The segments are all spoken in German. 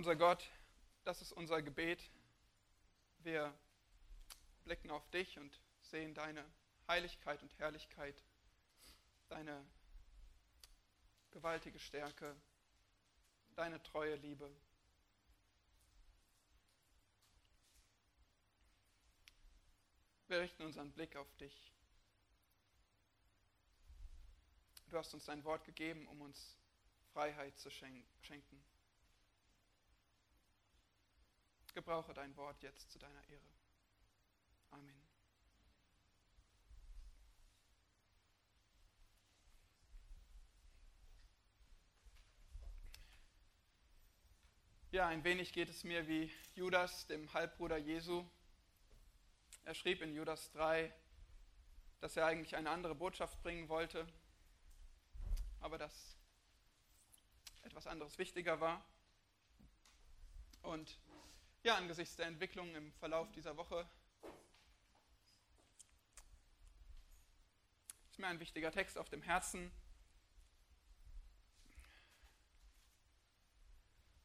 Unser Gott, das ist unser Gebet. Wir blicken auf dich und sehen deine Heiligkeit und Herrlichkeit, deine gewaltige Stärke, deine treue Liebe. Wir richten unseren Blick auf dich. Du hast uns dein Wort gegeben, um uns Freiheit zu schenken. Gebrauche dein Wort jetzt zu deiner Ehre. Amen. Ja, ein wenig geht es mir wie Judas, dem Halbbruder Jesu. Er schrieb in Judas 3, dass er eigentlich eine andere Botschaft bringen wollte, aber dass etwas anderes wichtiger war. Und ja, angesichts der Entwicklung im Verlauf dieser Woche ist mir ein wichtiger Text auf dem Herzen.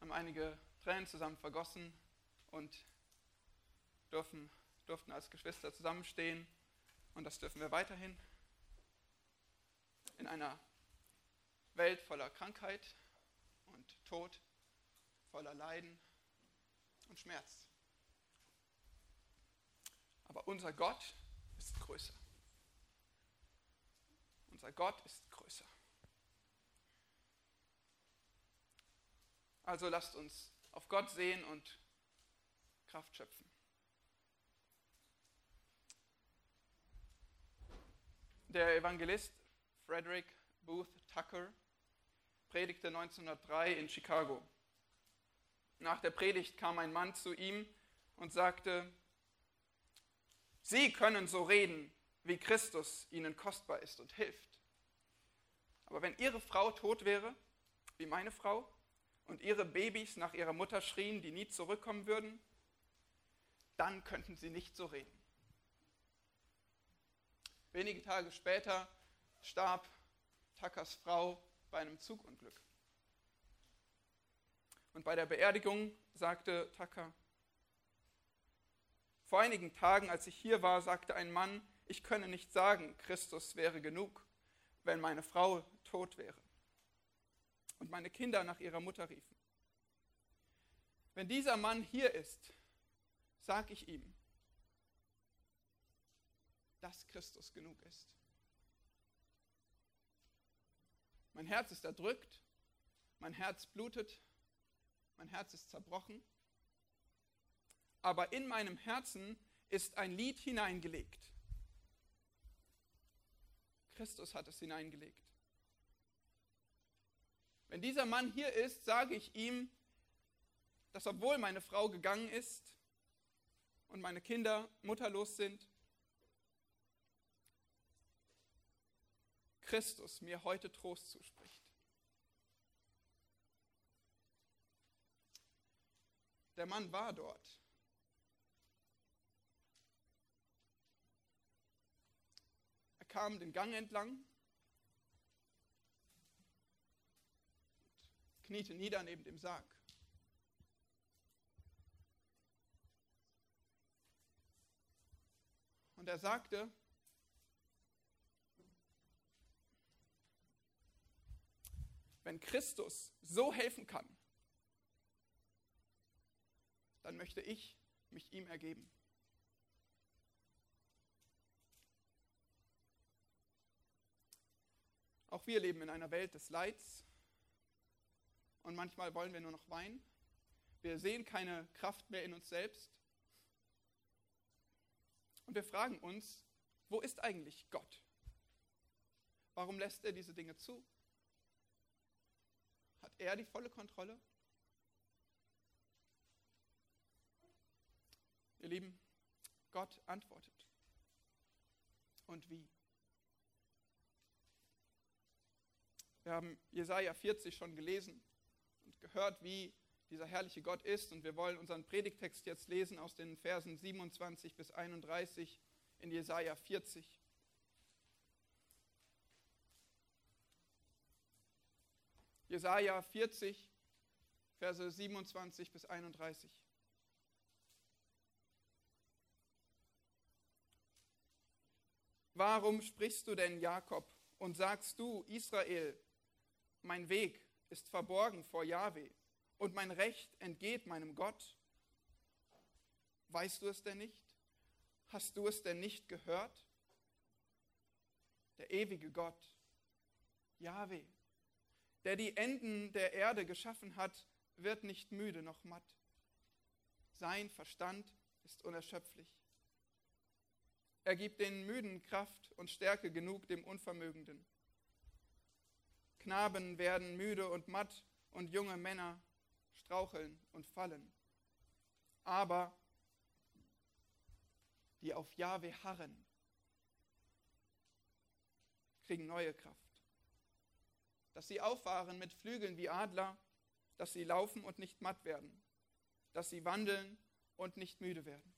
Haben einige Tränen zusammen vergossen und dürfen, durften als Geschwister zusammenstehen. Und das dürfen wir weiterhin in einer Welt voller Krankheit und Tod, voller Leiden und Schmerz. Aber unser Gott ist größer. Unser Gott ist größer. Also lasst uns auf Gott sehen und Kraft schöpfen. Der Evangelist Frederick Booth Tucker predigte 1903 in Chicago. Nach der Predigt kam ein Mann zu ihm und sagte, Sie können so reden, wie Christus Ihnen kostbar ist und hilft. Aber wenn Ihre Frau tot wäre, wie meine Frau, und Ihre Babys nach ihrer Mutter schrien, die nie zurückkommen würden, dann könnten Sie nicht so reden. Wenige Tage später starb Tackers Frau bei einem Zugunglück. Und bei der Beerdigung sagte Tucker, vor einigen Tagen, als ich hier war, sagte ein Mann, ich könne nicht sagen, Christus wäre genug, wenn meine Frau tot wäre und meine Kinder nach ihrer Mutter riefen. Wenn dieser Mann hier ist, sage ich ihm, dass Christus genug ist. Mein Herz ist erdrückt, mein Herz blutet, mein Herz ist zerbrochen. Aber in meinem Herzen ist ein Lied hineingelegt. Christus hat es hineingelegt. Wenn dieser Mann hier ist, sage ich ihm, dass obwohl meine Frau gegangen ist und meine Kinder mutterlos sind, Christus mir heute Trost zuspricht. Der Mann war dort. Er kam den Gang entlang, kniete nieder neben dem Sarg. Und er sagte, wenn Christus so helfen kann, dann möchte ich mich ihm ergeben. Auch wir leben in einer Welt des Leids und manchmal wollen wir nur noch weinen. Wir sehen keine Kraft mehr in uns selbst. Und wir fragen uns, wo ist eigentlich Gott? Warum lässt er diese Dinge zu? Hat er die volle Kontrolle? Ihr Lieben, Gott antwortet. Und wie? Wir haben Jesaja 40 schon gelesen und gehört, wie dieser herrliche Gott ist. Und wir wollen unseren Predigtext jetzt lesen aus den Versen 27 bis 31 in Jesaja 40. Jesaja 40 Verse 27 bis 31. Warum sprichst du denn, Jakob, und sagst du, Israel, mein Weg ist verborgen vor Jahwe und mein Recht entgeht meinem Gott? Weißt du es denn nicht? Hast du es denn nicht gehört? Der ewige Gott, Jahwe, der die Enden der Erde geschaffen hat, wird nicht müde noch matt. Sein Verstand ist unerschöpflich. Er gibt den Müden Kraft und Stärke genug dem Unvermögenden. Knaben werden müde und matt und junge Männer straucheln und fallen. Aber die auf Jahwe harren, kriegen neue Kraft. Dass sie auffahren mit Flügeln wie Adler, dass sie laufen und nicht matt werden, dass sie wandeln und nicht müde werden.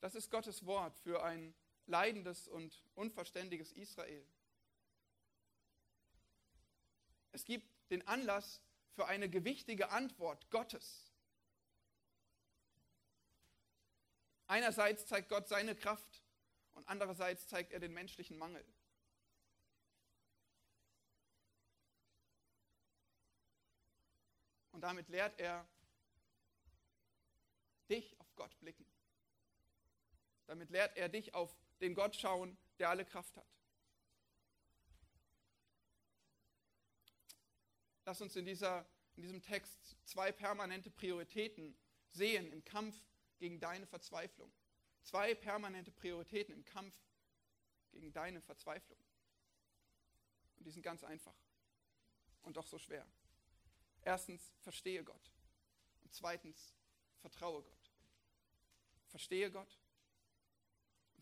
Das ist Gottes Wort für ein leidendes und unverständiges Israel. Es gibt den Anlass für eine gewichtige Antwort Gottes. Einerseits zeigt Gott seine Kraft und andererseits zeigt er den menschlichen Mangel. Und damit lehrt er dich auf Gott blicken. Damit lehrt er dich auf den Gott schauen, der alle Kraft hat. Lass uns in, dieser, in diesem Text zwei permanente Prioritäten sehen im Kampf gegen deine Verzweiflung. Zwei permanente Prioritäten im Kampf gegen deine Verzweiflung. Und die sind ganz einfach und doch so schwer. Erstens, verstehe Gott. Und zweitens, vertraue Gott. Verstehe Gott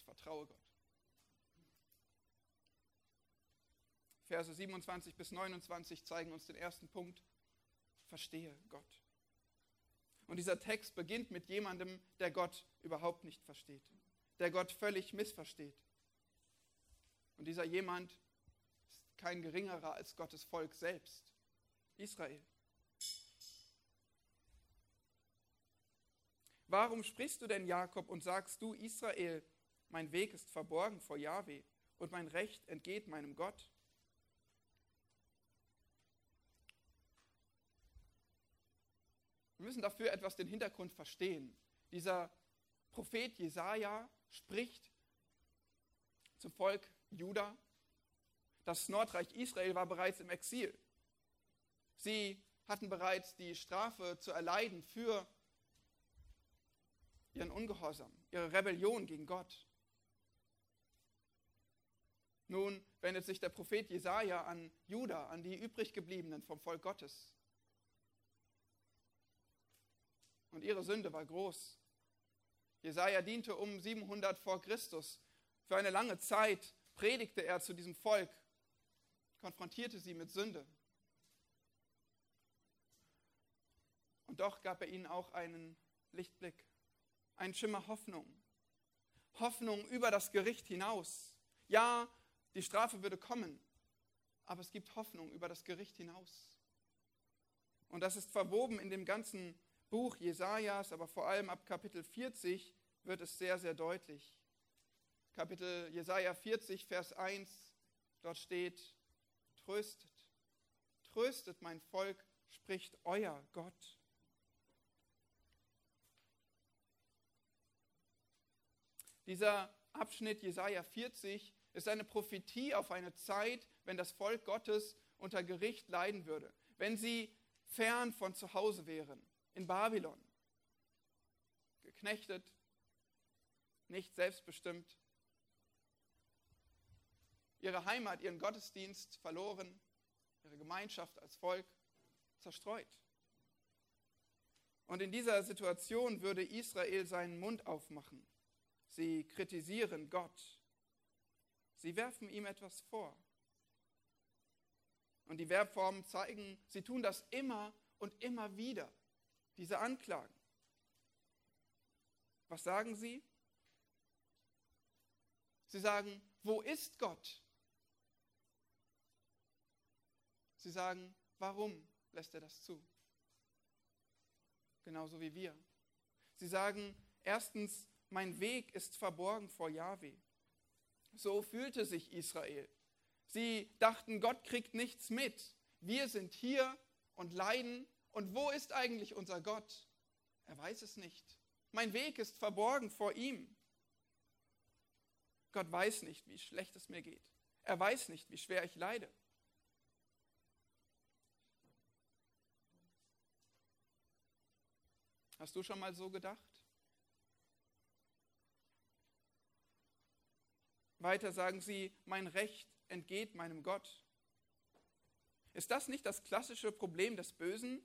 vertraue Gott. Verse 27 bis 29 zeigen uns den ersten Punkt. Verstehe Gott. Und dieser Text beginnt mit jemandem, der Gott überhaupt nicht versteht, der Gott völlig missversteht. Und dieser jemand ist kein geringerer als Gottes Volk selbst, Israel. Warum sprichst du denn, Jakob, und sagst du, Israel, mein Weg ist verborgen vor Jahwe und mein Recht entgeht meinem Gott? Wir müssen dafür etwas den Hintergrund verstehen. Dieser Prophet Jesaja spricht zum Volk Juda. Das Nordreich Israel war bereits im Exil. Sie hatten bereits die Strafe zu erleiden für ihren Ungehorsam, ihre Rebellion gegen Gott. Nun wendet sich der Prophet Jesaja an Juda, an die übriggebliebenen vom Volk Gottes. Und ihre Sünde war groß. Jesaja diente um 700 vor Christus. Für eine lange Zeit predigte er zu diesem Volk, konfrontierte sie mit Sünde. Und doch gab er ihnen auch einen Lichtblick ein Schimmer Hoffnung. Hoffnung über das Gericht hinaus. Ja, die Strafe würde kommen, aber es gibt Hoffnung über das Gericht hinaus. Und das ist verwoben in dem ganzen Buch Jesajas, aber vor allem ab Kapitel 40 wird es sehr, sehr deutlich. Kapitel Jesaja 40, Vers 1, dort steht: Tröstet, tröstet mein Volk, spricht euer Gott. Dieser Abschnitt Jesaja 40 ist eine Prophetie auf eine Zeit, wenn das Volk Gottes unter Gericht leiden würde, wenn sie fern von zu Hause wären, in Babylon, geknechtet, nicht selbstbestimmt, ihre Heimat, ihren Gottesdienst verloren, ihre Gemeinschaft als Volk zerstreut. Und in dieser Situation würde Israel seinen Mund aufmachen Sie kritisieren Gott. Sie werfen ihm etwas vor. Und die Verbformen zeigen, sie tun das immer und immer wieder, diese Anklagen. Was sagen sie? Sie sagen, wo ist Gott? Sie sagen, warum lässt er das zu? Genauso wie wir. Sie sagen, erstens, mein Weg ist verborgen vor Yahweh. So fühlte sich Israel. Sie dachten, Gott kriegt nichts mit. Wir sind hier und leiden. Und wo ist eigentlich unser Gott? Er weiß es nicht. Mein Weg ist verborgen vor ihm. Gott weiß nicht, wie schlecht es mir geht. Er weiß nicht, wie schwer ich leide. Hast du schon mal so gedacht? Weiter sagen sie, mein Recht entgeht meinem Gott. Ist das nicht das klassische Problem des Bösen?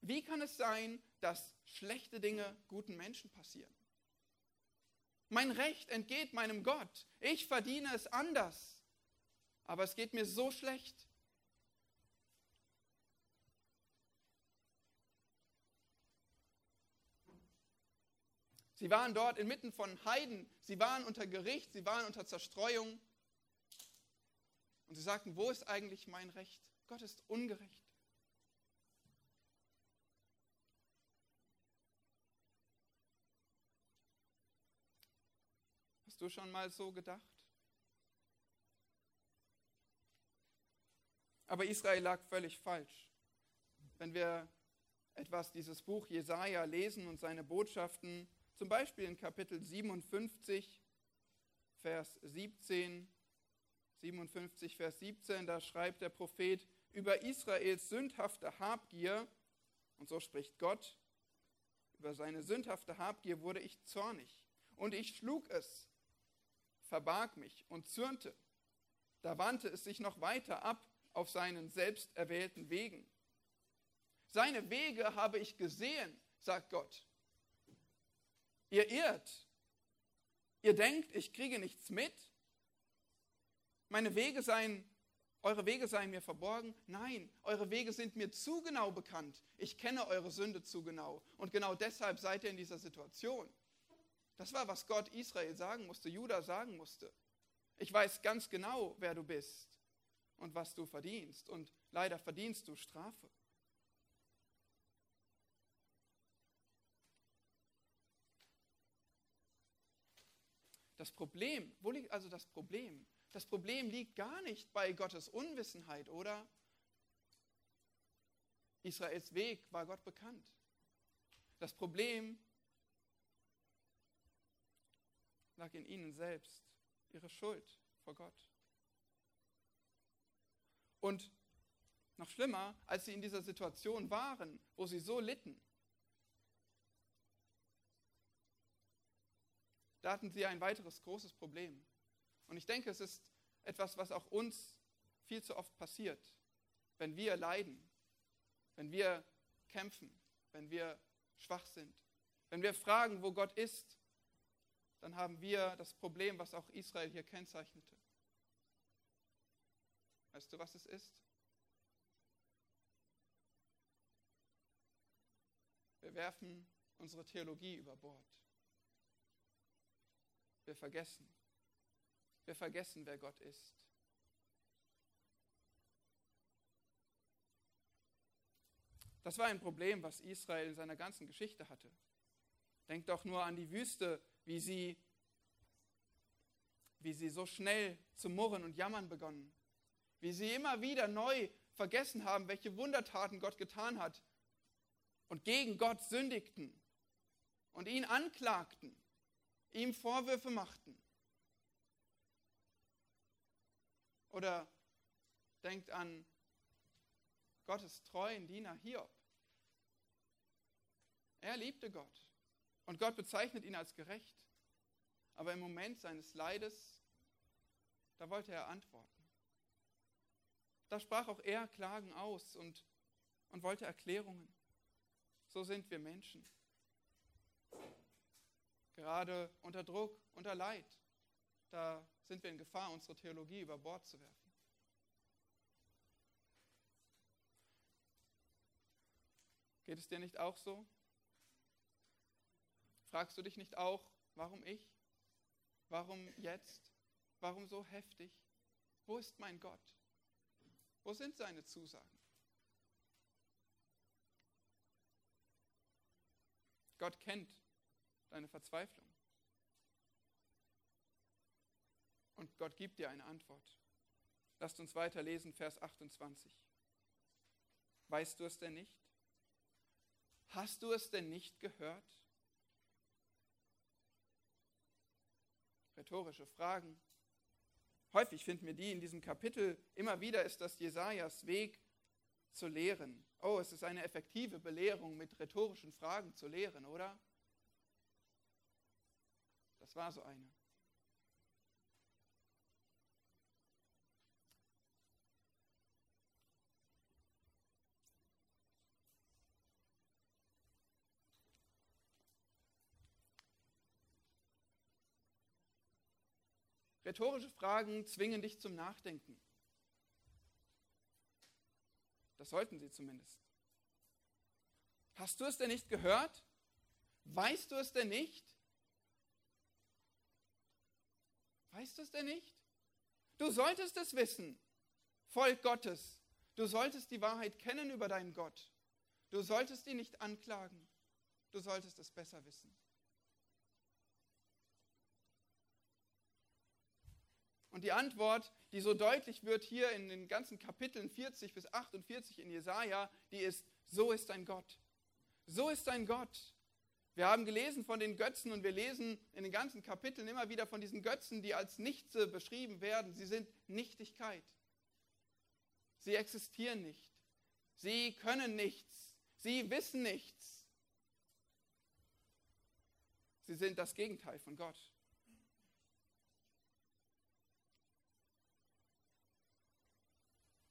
Wie kann es sein, dass schlechte Dinge guten Menschen passieren? Mein Recht entgeht meinem Gott. Ich verdiene es anders. Aber es geht mir so schlecht. Sie waren dort inmitten von Heiden, sie waren unter Gericht, sie waren unter Zerstreuung. Und sie sagten, wo ist eigentlich mein Recht? Gott ist ungerecht. Hast du schon mal so gedacht? Aber Israel lag völlig falsch. Wenn wir etwas dieses Buch Jesaja lesen und seine Botschaften, zum Beispiel in Kapitel 57, Vers 17, 57, Vers 17, da schreibt der Prophet über Israels sündhafte Habgier, und so spricht Gott, über seine sündhafte Habgier wurde ich zornig, und ich schlug es, verbarg mich und zürnte. Da wandte es sich noch weiter ab auf seinen selbst erwählten Wegen. Seine Wege habe ich gesehen, sagt Gott. Ihr irrt. Ihr denkt, ich kriege nichts mit. Meine Wege seien, eure Wege seien mir verborgen. Nein, eure Wege sind mir zu genau bekannt. Ich kenne eure Sünde zu genau. Und genau deshalb seid ihr in dieser Situation. Das war, was Gott Israel sagen musste, Judah sagen musste. Ich weiß ganz genau, wer du bist und was du verdienst. Und leider verdienst du Strafe. Das Problem, wo liegt also das Problem? Das Problem liegt gar nicht bei Gottes Unwissenheit, oder? Israels Weg war Gott bekannt. Das Problem lag in ihnen selbst, ihre Schuld vor Gott. Und noch schlimmer, als sie in dieser Situation waren, wo sie so litten, da hatten sie ein weiteres großes Problem. Und ich denke, es ist etwas, was auch uns viel zu oft passiert, wenn wir leiden, wenn wir kämpfen, wenn wir schwach sind, wenn wir fragen, wo Gott ist, dann haben wir das Problem, was auch Israel hier kennzeichnete. Weißt du, was es ist? Wir werfen unsere Theologie über Bord. Wir vergessen. Wir vergessen, wer Gott ist. Das war ein Problem, was Israel in seiner ganzen Geschichte hatte. Denkt doch nur an die Wüste, wie sie, wie sie so schnell zu murren und jammern begonnen. Wie sie immer wieder neu vergessen haben, welche Wundertaten Gott getan hat und gegen Gott sündigten und ihn anklagten ihm Vorwürfe machten. Oder denkt an Gottes treuen Diener Hiob. Er liebte Gott und Gott bezeichnet ihn als gerecht. Aber im Moment seines Leides, da wollte er antworten. Da sprach auch er Klagen aus und, und wollte Erklärungen. So sind wir Menschen gerade unter Druck, unter Leid. Da sind wir in Gefahr, unsere Theologie über Bord zu werfen. Geht es dir nicht auch so? Fragst du dich nicht auch, warum ich? Warum jetzt? Warum so heftig? Wo ist mein Gott? Wo sind seine Zusagen? Gott kennt deine Verzweiflung. Und Gott gibt dir eine Antwort. Lasst uns weiterlesen, Vers 28. Weißt du es denn nicht? Hast du es denn nicht gehört? Rhetorische Fragen. Häufig finden wir die in diesem Kapitel. Immer wieder ist das Jesajas Weg zu lehren. Oh, es ist eine effektive Belehrung, mit rhetorischen Fragen zu lehren, oder? Das war so eine. Rhetorische Fragen zwingen dich zum Nachdenken. Das sollten sie zumindest. Hast du es denn nicht gehört? Weißt du es denn nicht? Weißt du es denn nicht? Du solltest es wissen, Volk Gottes. Du solltest die Wahrheit kennen über deinen Gott. Du solltest ihn nicht anklagen. Du solltest es besser wissen. Und die Antwort, die so deutlich wird hier in den ganzen Kapiteln 40 bis 48 in Jesaja, die ist: So ist dein Gott. So ist dein Gott. Wir haben gelesen von den Götzen und wir lesen in den ganzen Kapiteln immer wieder von diesen Götzen, die als Nichte beschrieben werden. Sie sind Nichtigkeit. Sie existieren nicht. Sie können nichts. Sie wissen nichts. Sie sind das Gegenteil von Gott.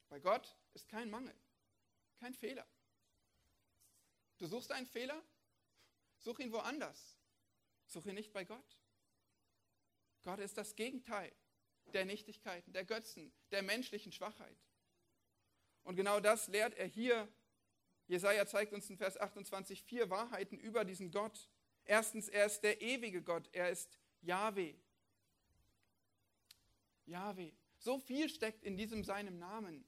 Bei Gott ist kein Mangel, kein Fehler. Du suchst einen Fehler? Such ihn woanders. Such ihn nicht bei Gott. Gott ist das Gegenteil der Nichtigkeiten, der Götzen, der menschlichen Schwachheit. Und genau das lehrt er hier. Jesaja zeigt uns in Vers 28 vier Wahrheiten über diesen Gott. Erstens, er ist der ewige Gott. Er ist Yahweh. Yahweh. So viel steckt in diesem seinem Namen.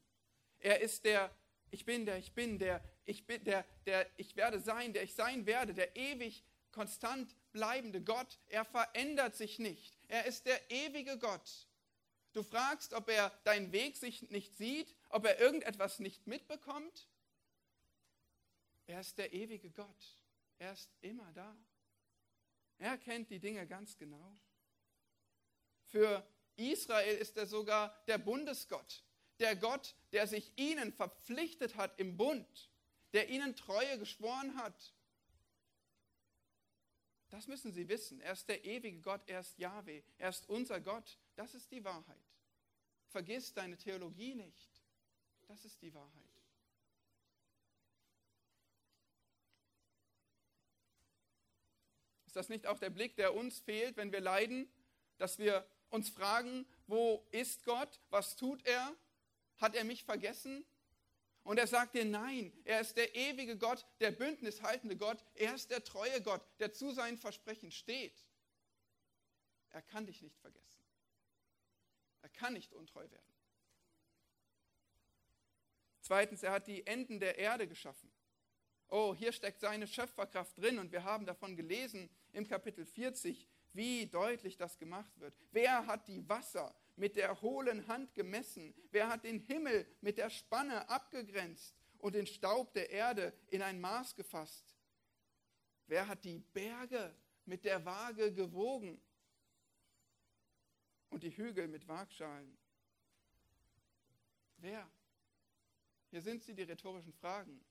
Er ist der Ich bin, der ich bin, der ich bin, der, der ich werde sein, der ich sein werde, der ewig konstant bleibende Gott. Er verändert sich nicht. Er ist der ewige Gott. Du fragst, ob er deinen Weg sich nicht sieht, ob er irgendetwas nicht mitbekommt. Er ist der ewige Gott. Er ist immer da. Er kennt die Dinge ganz genau. Für Israel ist er sogar der Bundesgott der Gott, der sich ihnen verpflichtet hat im Bund, der ihnen Treue geschworen hat. Das müssen sie wissen. Er ist der ewige Gott, er ist Yahweh, er ist unser Gott. Das ist die Wahrheit. Vergiss deine Theologie nicht. Das ist die Wahrheit. Ist das nicht auch der Blick, der uns fehlt, wenn wir leiden, dass wir uns fragen, wo ist Gott? Was tut er? Hat er mich vergessen? Und er sagt dir, nein, er ist der ewige Gott, der bündnishaltende Gott, er ist der treue Gott, der zu seinen Versprechen steht. Er kann dich nicht vergessen. Er kann nicht untreu werden. Zweitens, er hat die Enden der Erde geschaffen. Oh, hier steckt seine Schöpferkraft drin und wir haben davon gelesen im Kapitel 40, wie deutlich das gemacht wird. Wer hat die Wasser mit der hohlen Hand gemessen? Wer hat den Himmel mit der Spanne abgegrenzt und den Staub der Erde in ein Maß gefasst? Wer hat die Berge mit der Waage gewogen und die Hügel mit Waagschalen? Wer? Hier sind sie, die rhetorischen Fragen.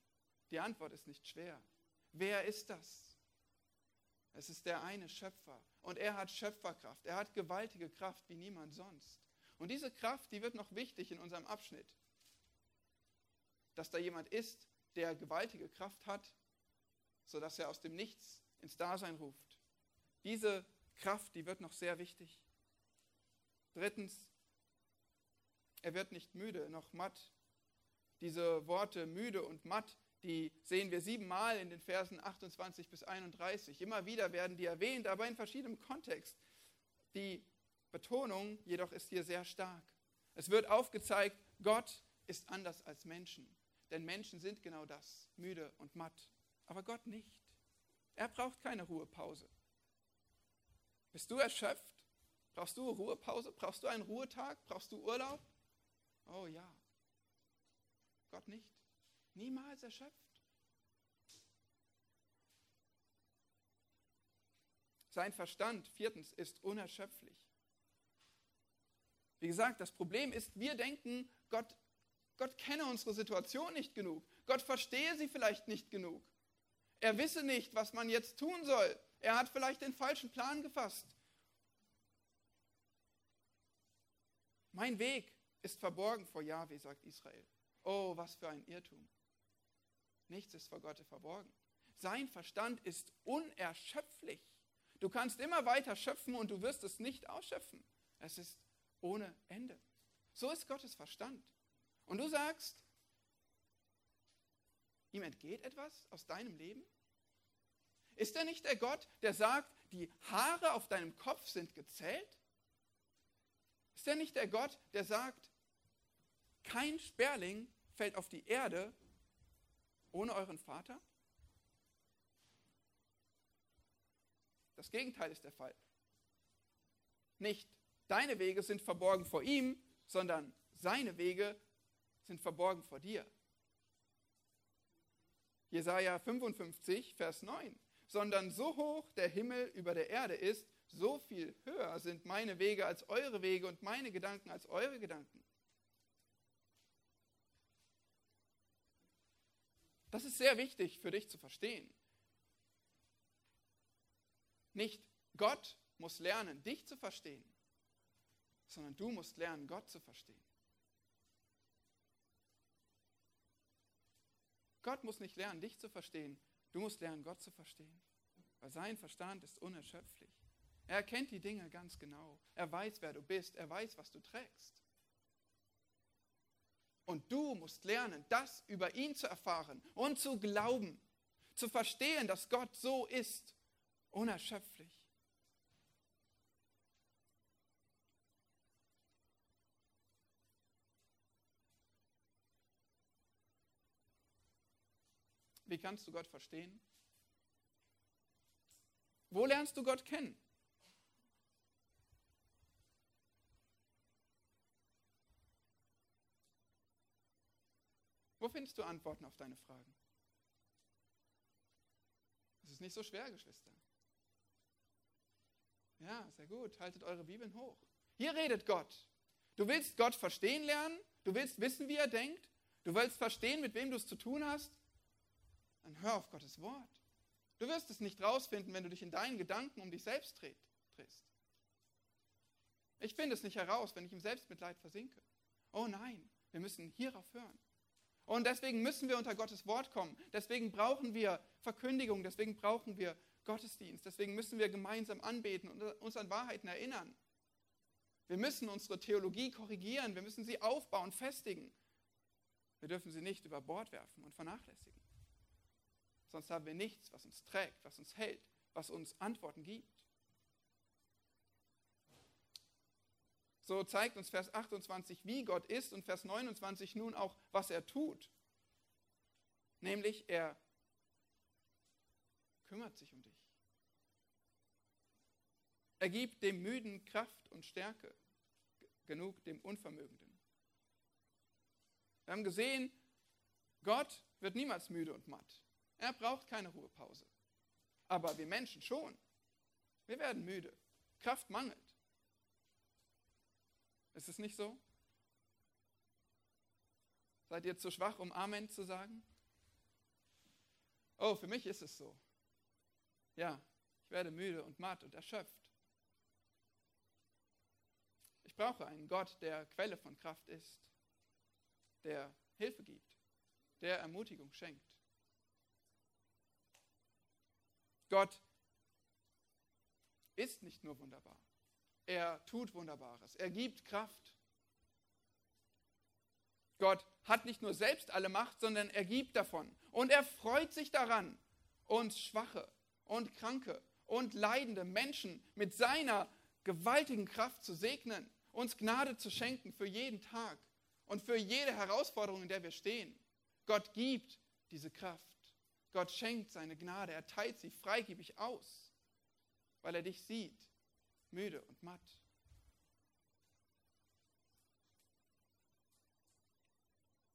Die Antwort ist nicht schwer. Wer ist das? Es ist der eine Schöpfer und er hat Schöpferkraft. Er hat gewaltige Kraft wie niemand sonst. Und diese Kraft, die wird noch wichtig in unserem Abschnitt. Dass da jemand ist, der gewaltige Kraft hat, sodass er aus dem Nichts ins Dasein ruft. Diese Kraft, die wird noch sehr wichtig. Drittens, er wird nicht müde noch matt. Diese Worte müde und matt, die sehen wir siebenmal in den Versen 28 bis 31. Immer wieder werden die erwähnt, aber in verschiedenem Kontext. Die Betonung jedoch ist hier sehr stark. Es wird aufgezeigt, Gott ist anders als Menschen. Denn Menschen sind genau das, müde und matt. Aber Gott nicht. Er braucht keine Ruhepause. Bist du erschöpft? Brauchst du Ruhepause? Brauchst du einen Ruhetag? Brauchst du Urlaub? Oh ja. Gott nicht. Niemals erschöpft. Sein Verstand, viertens, ist unerschöpflich. Wie gesagt, das Problem ist, wir denken, Gott, Gott kenne unsere Situation nicht genug. Gott verstehe sie vielleicht nicht genug. Er wisse nicht, was man jetzt tun soll. Er hat vielleicht den falschen Plan gefasst. Mein Weg ist verborgen vor Jahwe, sagt Israel. Oh, was für ein Irrtum. Nichts ist vor Gott verborgen. Sein Verstand ist unerschöpflich. Du kannst immer weiter schöpfen und du wirst es nicht ausschöpfen. Es ist ohne Ende. So ist Gottes Verstand. Und du sagst, ihm entgeht etwas aus deinem Leben? Ist er nicht der Gott, der sagt, die Haare auf deinem Kopf sind gezählt? Ist er nicht der Gott, der sagt, kein Sperling fällt auf die Erde ohne euren Vater? Das Gegenteil ist der Fall. Nicht deine Wege sind verborgen vor ihm, sondern seine Wege sind verborgen vor dir. Jesaja 55, Vers 9. Sondern so hoch der Himmel über der Erde ist, so viel höher sind meine Wege als eure Wege und meine Gedanken als eure Gedanken. Das ist sehr wichtig für dich zu verstehen. Nicht Gott muss lernen, dich zu verstehen, sondern du musst lernen, Gott zu verstehen. Gott muss nicht lernen, dich zu verstehen, du musst lernen, Gott zu verstehen, weil sein Verstand ist unerschöpflich. Er kennt die Dinge ganz genau. Er weiß, wer du bist. Er weiß, was du trägst. Und du musst lernen, das über ihn zu erfahren und zu glauben, zu verstehen, dass Gott so ist unerschöpflich. Wie kannst du Gott verstehen? Wo lernst du Gott kennen? Wo findest du Antworten auf deine Fragen? Es ist nicht so schwer, Geschwister. Ja, sehr gut. Haltet eure Bibeln hoch. Hier redet Gott. Du willst Gott verstehen lernen. Du willst wissen, wie er denkt. Du willst verstehen, mit wem du es zu tun hast. Dann hör auf Gottes Wort. Du wirst es nicht rausfinden, wenn du dich in deinen Gedanken um dich selbst drehst. Ich finde es nicht heraus, wenn ich im Selbstmitleid versinke. Oh nein, wir müssen hierauf hören. Und deswegen müssen wir unter Gottes Wort kommen. Deswegen brauchen wir Verkündigung. Deswegen brauchen wir Gottesdienst. Deswegen müssen wir gemeinsam anbeten und uns an Wahrheiten erinnern. Wir müssen unsere Theologie korrigieren, wir müssen sie aufbauen, festigen. Wir dürfen sie nicht über Bord werfen und vernachlässigen. Sonst haben wir nichts, was uns trägt, was uns hält, was uns Antworten gibt. So zeigt uns Vers 28, wie Gott ist und Vers 29 nun auch, was er tut. Nämlich er kümmert sich um dich. Er gibt dem Müden Kraft und Stärke, genug dem Unvermögenden. Wir haben gesehen, Gott wird niemals müde und matt. Er braucht keine Ruhepause. Aber wir Menschen schon. Wir werden müde. Kraft mangelt. Ist es nicht so? Seid ihr zu schwach, um Amen zu sagen? Oh, für mich ist es so. Ja, ich werde müde und matt und erschöpft. Ich brauche einen Gott, der Quelle von Kraft ist, der Hilfe gibt, der Ermutigung schenkt. Gott ist nicht nur wunderbar, er tut Wunderbares, er gibt Kraft. Gott hat nicht nur selbst alle Macht, sondern er gibt davon. Und er freut sich daran, uns Schwache und Kranke und leidende Menschen mit seiner gewaltigen Kraft zu segnen, uns Gnade zu schenken für jeden Tag und für jede Herausforderung, in der wir stehen. Gott gibt diese Kraft. Gott schenkt seine Gnade. Er teilt sie freigebig aus, weil er dich sieht, müde und matt.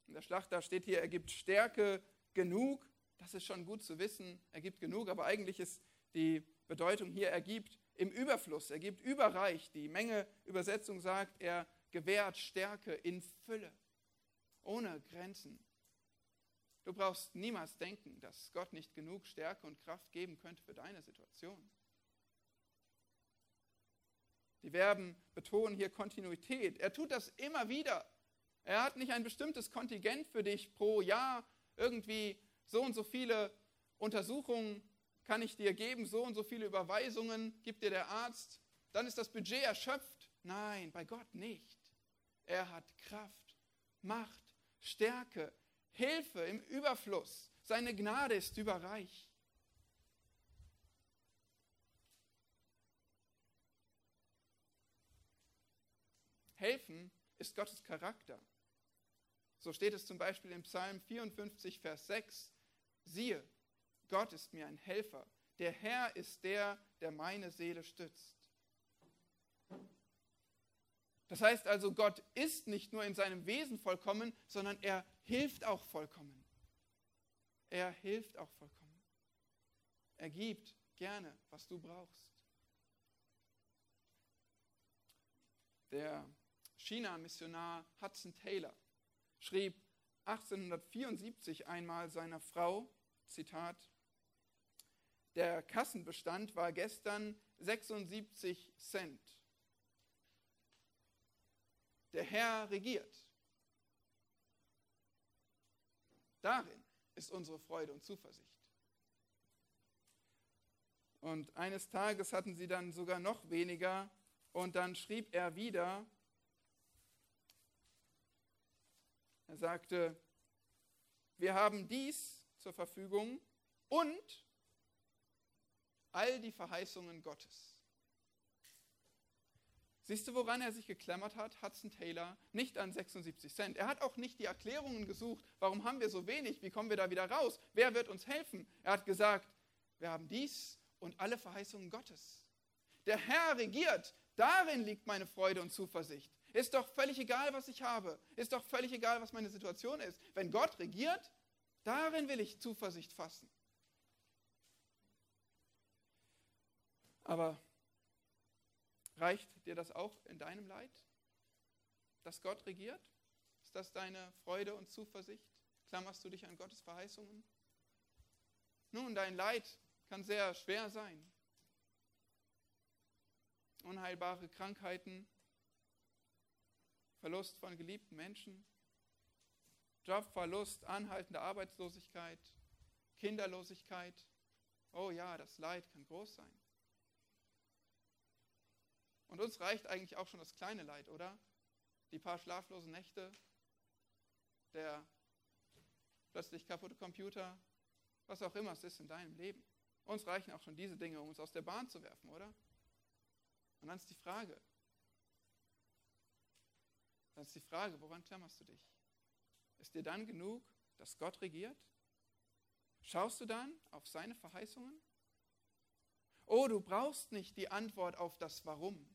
In der Schlachter steht hier, er gibt Stärke genug. Das ist schon gut zu wissen. Er gibt genug, aber eigentlich ist die Bedeutung hier, er gibt im Überfluss, er gibt überreich. Die Menge Übersetzung sagt, er gewährt Stärke in Fülle, ohne Grenzen. Du brauchst niemals denken, dass Gott nicht genug Stärke und Kraft geben könnte für deine Situation. Die Verben betonen hier Kontinuität. Er tut das immer wieder. Er hat nicht ein bestimmtes Kontingent für dich pro Jahr, irgendwie so und so viele Untersuchungen kann ich dir geben, so und so viele Überweisungen gibt dir der Arzt, dann ist das Budget erschöpft. Nein, bei Gott nicht. Er hat Kraft, Macht, Stärke, Hilfe im Überfluss. Seine Gnade ist überreich. Helfen ist Gottes Charakter. So steht es zum Beispiel im Psalm 54, Vers 6. Siehe, Gott ist mir ein Helfer. Der Herr ist der, der meine Seele stützt. Das heißt also, Gott ist nicht nur in seinem Wesen vollkommen, sondern er hilft auch vollkommen. Er hilft auch vollkommen. Er gibt gerne, was du brauchst. Der China-Missionar Hudson Taylor schrieb 1874 einmal seiner Frau, Zitat, der Kassenbestand war gestern 76 Cent. Der Herr regiert. Darin ist unsere Freude und Zuversicht. Und eines Tages hatten sie dann sogar noch weniger und dann schrieb er wieder, er sagte, wir haben dies zur Verfügung und all die Verheißungen Gottes. Siehst du, woran er sich geklammert hat? Hudson Taylor, nicht an 76 Cent. Er hat auch nicht die Erklärungen gesucht, warum haben wir so wenig, wie kommen wir da wieder raus, wer wird uns helfen. Er hat gesagt, wir haben dies und alle Verheißungen Gottes. Der Herr regiert, darin liegt meine Freude und Zuversicht. Ist doch völlig egal, was ich habe. Ist doch völlig egal, was meine Situation ist. Wenn Gott regiert, darin will ich Zuversicht fassen. Aber reicht dir das auch in deinem Leid, dass Gott regiert? Ist das deine Freude und Zuversicht? Klammerst du dich an Gottes Verheißungen? Nun, dein Leid kann sehr schwer sein. Unheilbare Krankheiten, Verlust von geliebten Menschen, Jobverlust, anhaltende Arbeitslosigkeit, Kinderlosigkeit. Oh ja, das Leid kann groß sein. Und uns reicht eigentlich auch schon das kleine Leid, oder? Die paar schlaflosen Nächte, der plötzlich kaputte Computer, was auch immer es ist in deinem Leben. Uns reichen auch schon diese Dinge, um uns aus der Bahn zu werfen, oder? Und dann ist die Frage, dann ist die Frage, woran klammerst du dich? Ist dir dann genug, dass Gott regiert? Schaust du dann auf seine Verheißungen? Oh, du brauchst nicht die Antwort auf das Warum.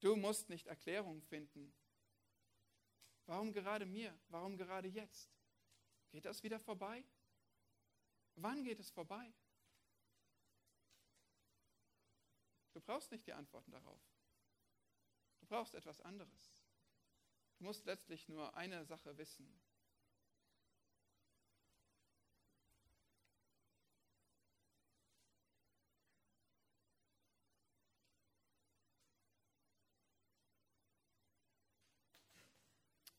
Du musst nicht Erklärungen finden. Warum gerade mir? Warum gerade jetzt? Geht das wieder vorbei? Wann geht es vorbei? Du brauchst nicht die Antworten darauf. Du brauchst etwas anderes. Du musst letztlich nur eine Sache wissen.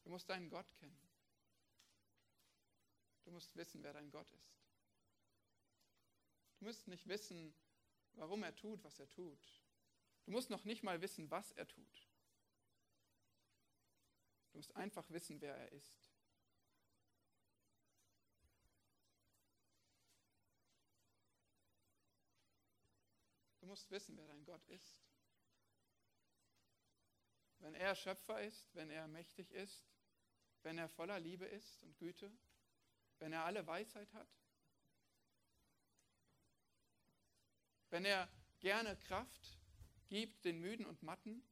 Du musst deinen Gott kennen. Du musst wissen, wer dein Gott ist. Du musst nicht wissen, warum er tut, was er tut. Du musst noch nicht mal wissen, was er tut. Du musst einfach wissen, wer er ist. Du musst wissen, wer dein Gott ist. wenn er Schöpfer ist, wenn er mächtig ist, wenn er voller Liebe ist und Güte, wenn er alle Weisheit hat, wenn er gerne Kraft gibt den Müden und Matten,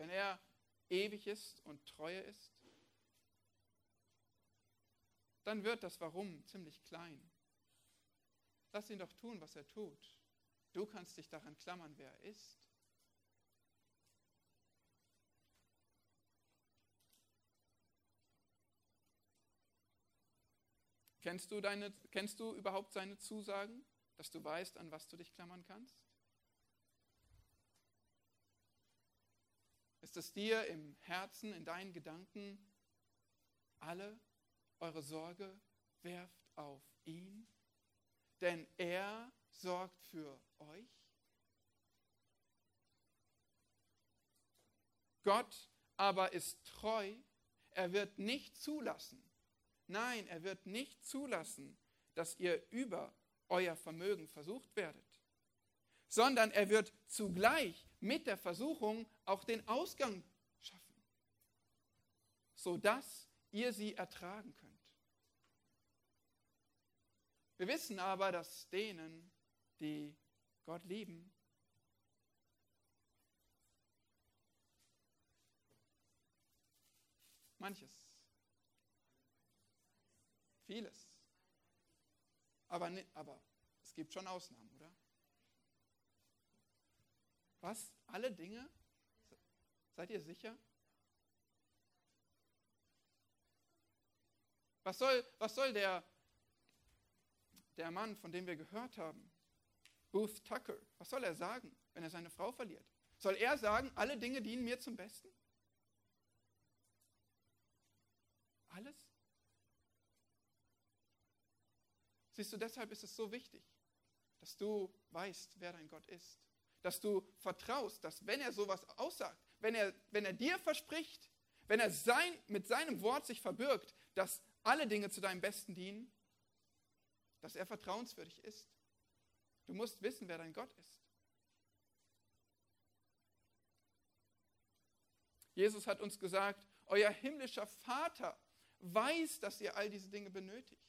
wenn er ewig ist und treue ist, dann wird das Warum ziemlich klein. Lass ihn doch tun, was er tut. Du kannst dich daran klammern, wer er ist. Kennst du, deine, kennst du überhaupt seine Zusagen, dass du weißt, an was du dich klammern kannst? Ist es dir im Herzen, in deinen Gedanken, alle eure Sorge werft auf ihn, denn er sorgt für euch? Gott aber ist treu, er wird nicht zulassen, Nein, er wird nicht zulassen, dass ihr über euer Vermögen versucht werdet, sondern er wird zugleich mit der Versuchung auch den Ausgang schaffen, sodass ihr sie ertragen könnt. Wir wissen aber, dass denen, die Gott lieben, manches Vieles. Aber, aber es gibt schon Ausnahmen? Was? Alle Dinge? Seid ihr sicher? Was soll, was soll der, der Mann, von dem wir gehört haben, Booth Tucker, was soll er sagen, wenn er seine Frau verliert? Soll er sagen, alle Dinge dienen mir zum Besten? Alles? Siehst du, deshalb ist es so wichtig, dass du weißt, wer dein Gott ist. Dass du vertraust, dass wenn er sowas aussagt, wenn er, wenn er dir verspricht, wenn er sein, mit seinem Wort sich verbirgt, dass alle Dinge zu deinem Besten dienen, dass er vertrauenswürdig ist. Du musst wissen, wer dein Gott ist. Jesus hat uns gesagt, euer himmlischer Vater weiß, dass ihr all diese Dinge benötigt.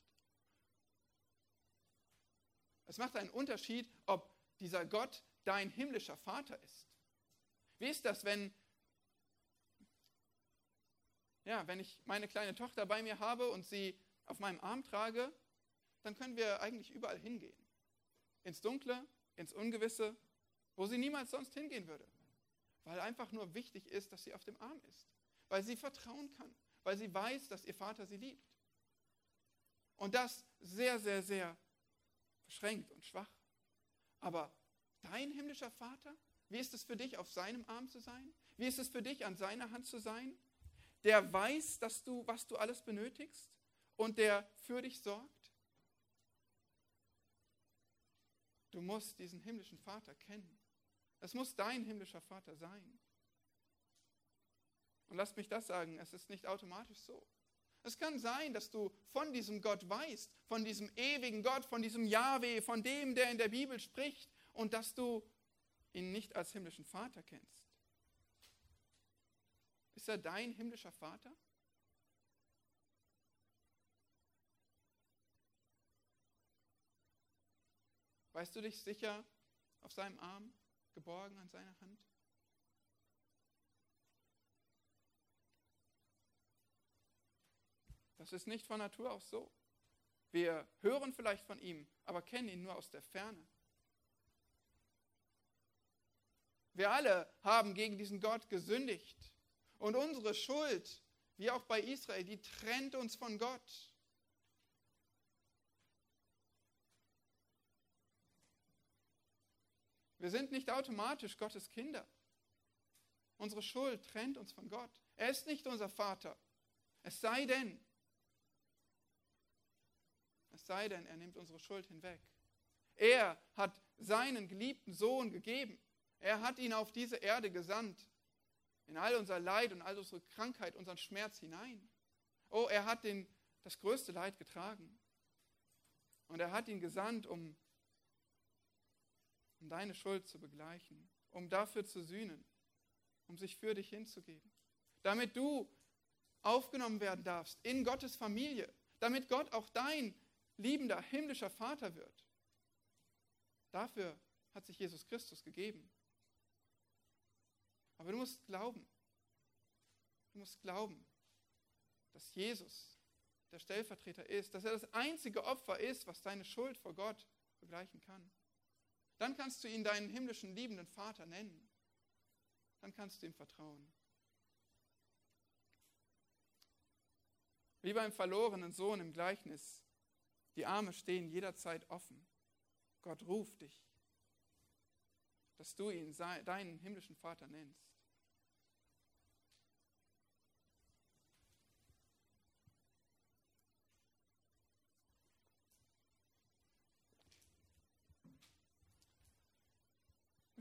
Es macht einen Unterschied, ob dieser Gott dein himmlischer Vater ist. Wie ist das, wenn, ja, wenn ich meine kleine Tochter bei mir habe und sie auf meinem Arm trage, dann können wir eigentlich überall hingehen. Ins Dunkle, ins Ungewisse, wo sie niemals sonst hingehen würde. Weil einfach nur wichtig ist, dass sie auf dem Arm ist. Weil sie vertrauen kann. Weil sie weiß, dass ihr Vater sie liebt. Und das sehr, sehr, sehr beschränkt und schwach. Aber dein himmlischer Vater, wie ist es für dich, auf seinem Arm zu sein? Wie ist es für dich, an seiner Hand zu sein? Der weiß, dass du, was du alles benötigst und der für dich sorgt? Du musst diesen himmlischen Vater kennen. Es muss dein himmlischer Vater sein. Und lass mich das sagen, es ist nicht automatisch so. Es kann sein, dass du von diesem Gott weißt, von diesem ewigen Gott, von diesem Yahweh, von dem, der in der Bibel spricht, und dass du ihn nicht als himmlischen Vater kennst. Ist er dein himmlischer Vater? Weißt du dich sicher auf seinem Arm, geborgen an seiner Hand? Das ist nicht von Natur aus so. Wir hören vielleicht von ihm, aber kennen ihn nur aus der Ferne. Wir alle haben gegen diesen Gott gesündigt. Und unsere Schuld, wie auch bei Israel, die trennt uns von Gott. Wir sind nicht automatisch Gottes Kinder. Unsere Schuld trennt uns von Gott. Er ist nicht unser Vater. Es sei denn, es sei denn, er nimmt unsere Schuld hinweg. Er hat seinen geliebten Sohn gegeben. Er hat ihn auf diese Erde gesandt. In all unser Leid und all unsere Krankheit, unseren Schmerz hinein. Oh, er hat den, das größte Leid getragen. Und er hat ihn gesandt, um, um deine Schuld zu begleichen, um dafür zu sühnen, um sich für dich hinzugeben, damit du aufgenommen werden darfst in Gottes Familie, damit Gott auch dein liebender himmlischer Vater wird. Dafür hat sich Jesus Christus gegeben. Aber du musst glauben. Du musst glauben, dass Jesus der Stellvertreter ist, dass er das einzige Opfer ist, was deine Schuld vor Gott begleichen kann. Dann kannst du ihn deinen himmlischen liebenden Vater nennen. Dann kannst du ihm vertrauen. Wie beim verlorenen Sohn im Gleichnis. Die Arme stehen jederzeit offen. Gott ruft dich, dass du ihn deinen himmlischen Vater nennst.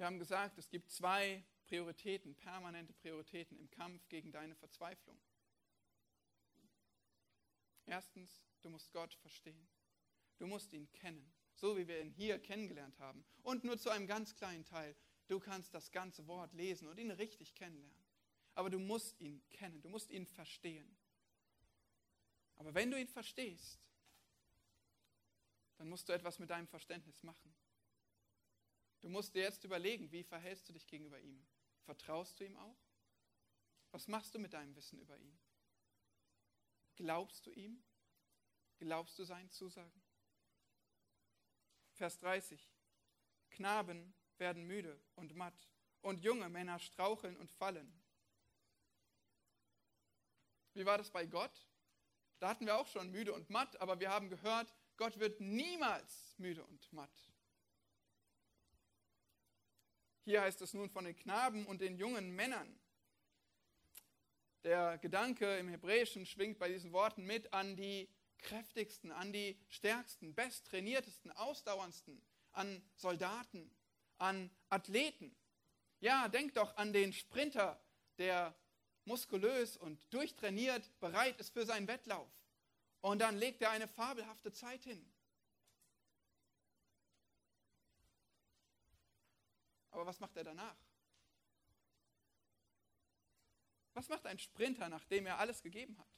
Wir haben gesagt, es gibt zwei Prioritäten, permanente Prioritäten im Kampf gegen deine Verzweiflung. Erstens, du musst Gott verstehen. Du musst ihn kennen, so wie wir ihn hier kennengelernt haben. Und nur zu einem ganz kleinen Teil. Du kannst das ganze Wort lesen und ihn richtig kennenlernen. Aber du musst ihn kennen, du musst ihn verstehen. Aber wenn du ihn verstehst, dann musst du etwas mit deinem Verständnis machen. Du musst dir jetzt überlegen, wie verhältst du dich gegenüber ihm? Vertraust du ihm auch? Was machst du mit deinem Wissen über ihn? Glaubst du ihm? Glaubst du seinen Zusagen? Vers 30. Knaben werden müde und matt und junge Männer straucheln und fallen. Wie war das bei Gott? Da hatten wir auch schon müde und matt, aber wir haben gehört, Gott wird niemals müde und matt. Hier heißt es nun von den Knaben und den jungen Männern. Der Gedanke im Hebräischen schwingt bei diesen Worten mit an die kräftigsten, an die stärksten, besttrainiertesten, ausdauerndsten, an Soldaten, an Athleten. Ja, denk doch an den Sprinter, der muskulös und durchtrainiert bereit ist für seinen Wettlauf. Und dann legt er eine fabelhafte Zeit hin. Aber was macht er danach? Was macht ein Sprinter, nachdem er alles gegeben hat?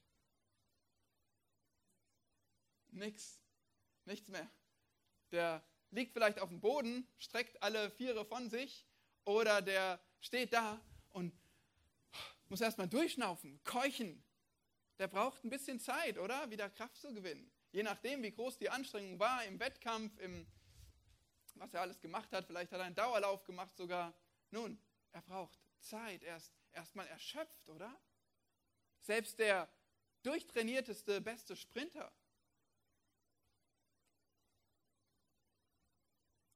Nix. Nichts mehr. Der liegt vielleicht auf dem Boden, streckt alle Viere von sich oder der steht da und muss erstmal durchschnaufen, keuchen. Der braucht ein bisschen Zeit, oder? Wieder Kraft zu gewinnen. Je nachdem, wie groß die Anstrengung war im Wettkampf, im was er alles gemacht hat. Vielleicht hat er einen Dauerlauf gemacht sogar. Nun, er braucht Zeit. Er ist erstmal erschöpft, oder? Selbst der durchtrainierteste, beste Sprinter.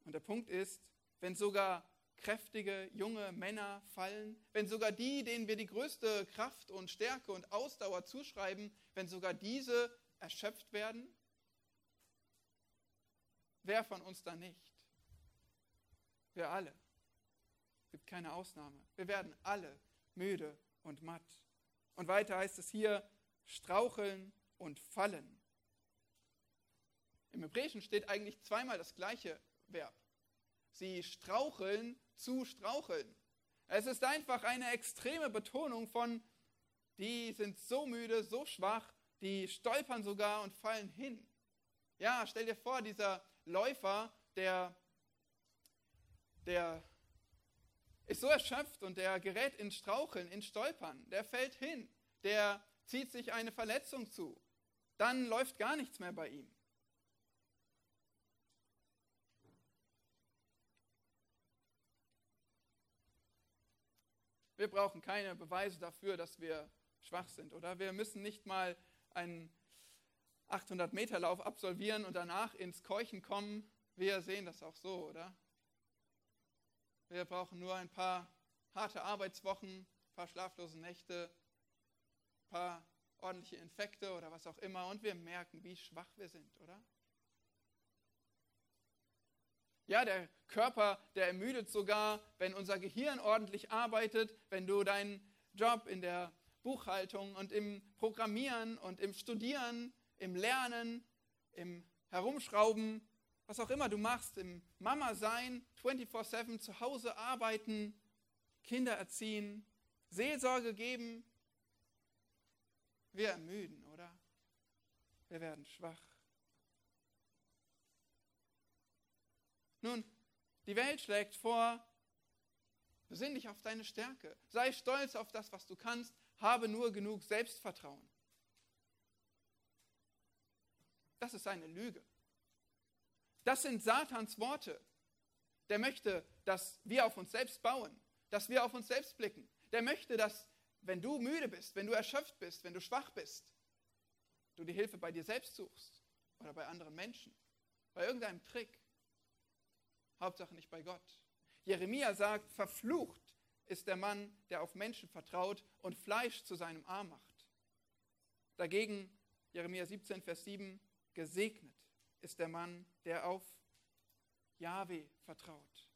Und der Punkt ist, wenn sogar kräftige junge Männer fallen, wenn sogar die, denen wir die größte Kraft und Stärke und Ausdauer zuschreiben, wenn sogar diese erschöpft werden, wer von uns da nicht? Wir alle. Es gibt keine Ausnahme. Wir werden alle müde und matt. Und weiter heißt es hier, straucheln und fallen. Im Hebräischen steht eigentlich zweimal das gleiche Verb. Sie straucheln zu straucheln. Es ist einfach eine extreme Betonung von, die sind so müde, so schwach, die stolpern sogar und fallen hin. Ja, stell dir vor, dieser Läufer, der der ist so erschöpft und der gerät in Straucheln, in Stolpern, der fällt hin, der zieht sich eine Verletzung zu, dann läuft gar nichts mehr bei ihm. Wir brauchen keine Beweise dafür, dass wir schwach sind, oder? Wir müssen nicht mal einen 800-Meter-Lauf absolvieren und danach ins Keuchen kommen. Wir sehen das auch so, oder? Wir brauchen nur ein paar harte Arbeitswochen, ein paar schlaflose Nächte, ein paar ordentliche Infekte oder was auch immer und wir merken, wie schwach wir sind, oder? Ja, der Körper, der ermüdet sogar, wenn unser Gehirn ordentlich arbeitet, wenn du deinen Job in der Buchhaltung und im Programmieren und im Studieren, im Lernen, im Herumschrauben was auch immer du machst, im Mama sein, 24/7 zu Hause arbeiten, Kinder erziehen, Seelsorge geben, wir ermüden, oder? Wir werden schwach. Nun, die Welt schlägt vor, besinn dich auf deine Stärke, sei stolz auf das, was du kannst, habe nur genug Selbstvertrauen. Das ist eine Lüge. Das sind Satans Worte. Der möchte, dass wir auf uns selbst bauen, dass wir auf uns selbst blicken. Der möchte, dass, wenn du müde bist, wenn du erschöpft bist, wenn du schwach bist, du die Hilfe bei dir selbst suchst oder bei anderen Menschen, bei irgendeinem Trick. Hauptsache nicht bei Gott. Jeremia sagt, verflucht ist der Mann, der auf Menschen vertraut und Fleisch zu seinem Arm macht. Dagegen, Jeremia 17, Vers 7, gesegnet ist der Mann, der auf Jahwe vertraut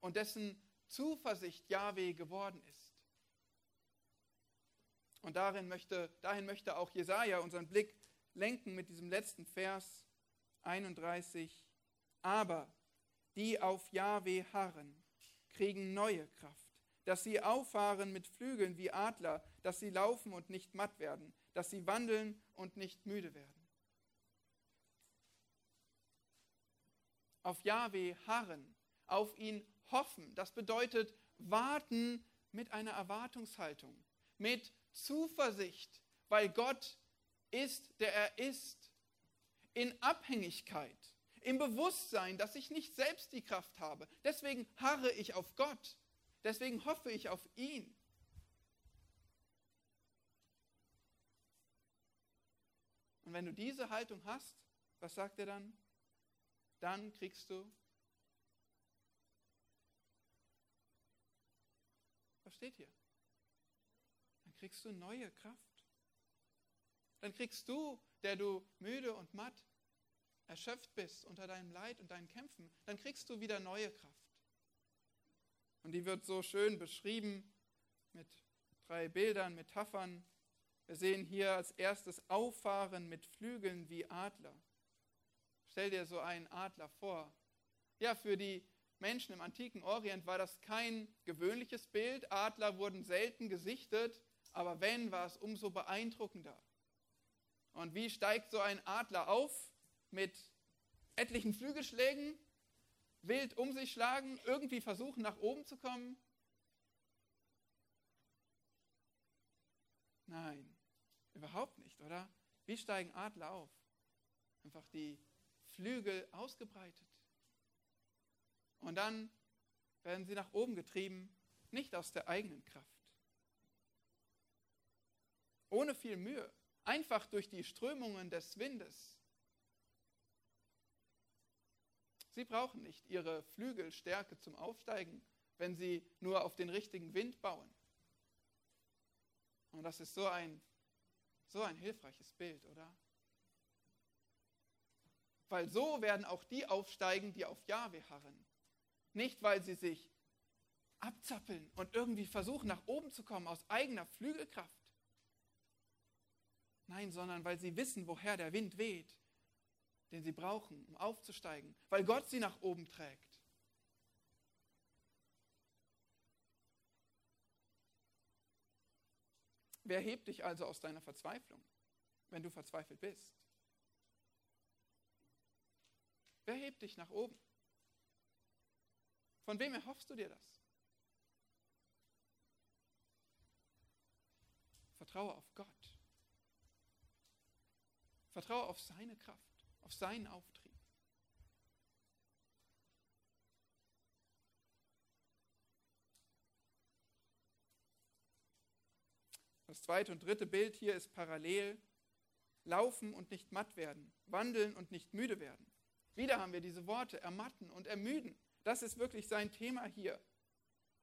und dessen Zuversicht Jahwe geworden ist. Und darin möchte, dahin möchte auch Jesaja unseren Blick lenken mit diesem letzten Vers 31. Aber die auf Jahwe harren, kriegen neue Kraft, dass sie auffahren mit Flügeln wie Adler, dass sie laufen und nicht matt werden, dass sie wandeln und nicht müde werden. Auf Jahwe harren, auf ihn hoffen, das bedeutet warten mit einer Erwartungshaltung, mit Zuversicht, weil Gott ist, der er ist, in Abhängigkeit im Bewusstsein, dass ich nicht selbst die Kraft habe. Deswegen harre ich auf Gott. Deswegen hoffe ich auf ihn. Und wenn du diese Haltung hast, was sagt er dann? Dann kriegst du, was steht hier? Dann kriegst du neue Kraft. Dann kriegst du, der du müde und matt erschöpft bist unter deinem Leid und deinen Kämpfen, dann kriegst du wieder neue Kraft. Und die wird so schön beschrieben mit drei Bildern, Metaphern. Wir sehen hier als erstes Auffahren mit Flügeln wie Adler. Stell dir so einen Adler vor. Ja, für die Menschen im antiken Orient war das kein gewöhnliches Bild. Adler wurden selten gesichtet, aber wenn, war es umso beeindruckender. Und wie steigt so ein Adler auf? mit etlichen Flügelschlägen wild um sich schlagen, irgendwie versuchen nach oben zu kommen? Nein, überhaupt nicht, oder? Wie steigen Adler auf? Einfach die Flügel ausgebreitet. Und dann werden sie nach oben getrieben, nicht aus der eigenen Kraft. Ohne viel Mühe, einfach durch die Strömungen des Windes Sie brauchen nicht ihre Flügelstärke zum Aufsteigen, wenn sie nur auf den richtigen Wind bauen. Und das ist so ein, so ein hilfreiches Bild, oder? Weil so werden auch die aufsteigen, die auf Jahwe harren. Nicht, weil sie sich abzappeln und irgendwie versuchen, nach oben zu kommen aus eigener Flügelkraft. Nein, sondern weil sie wissen, woher der Wind weht den sie brauchen, um aufzusteigen, weil Gott sie nach oben trägt. Wer hebt dich also aus deiner Verzweiflung, wenn du verzweifelt bist? Wer hebt dich nach oben? Von wem erhoffst du dir das? Vertraue auf Gott. Vertraue auf seine Kraft auf seinen Auftrieb. Das zweite und dritte Bild hier ist parallel. Laufen und nicht matt werden, wandeln und nicht müde werden. Wieder haben wir diese Worte, ermatten und ermüden. Das ist wirklich sein Thema hier.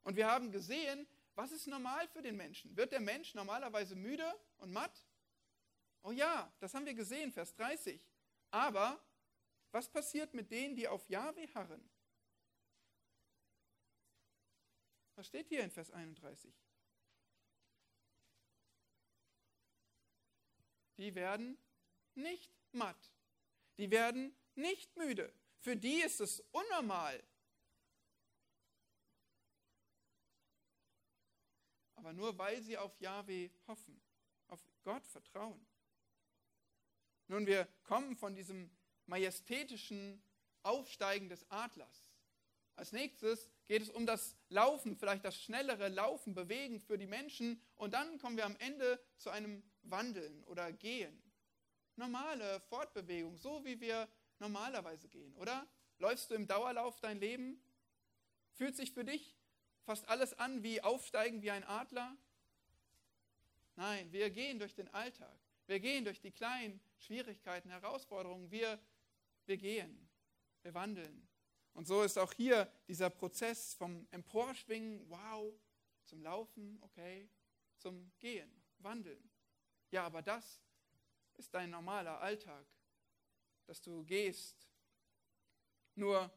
Und wir haben gesehen, was ist normal für den Menschen? Wird der Mensch normalerweise müde und matt? Oh ja, das haben wir gesehen, Vers 30. Aber was passiert mit denen, die auf Jahwe harren? Was steht hier in Vers 31? Die werden nicht matt. Die werden nicht müde. Für die ist es unnormal. Aber nur weil sie auf Yahweh hoffen, auf Gott vertrauen. Nun, wir kommen von diesem majestätischen Aufsteigen des Adlers. Als nächstes geht es um das Laufen, vielleicht das schnellere Laufen, Bewegen für die Menschen. Und dann kommen wir am Ende zu einem Wandeln oder Gehen. Normale Fortbewegung, so wie wir normalerweise gehen, oder? Läufst du im Dauerlauf dein Leben? Fühlt sich für dich fast alles an wie Aufsteigen wie ein Adler? Nein, wir gehen durch den Alltag. Wir gehen durch die kleinen Schwierigkeiten, Herausforderungen. Wir, wir gehen, wir wandeln. Und so ist auch hier dieser Prozess vom Emporschwingen, wow, zum Laufen, okay, zum Gehen, Wandeln. Ja, aber das ist dein normaler Alltag, dass du gehst. Nur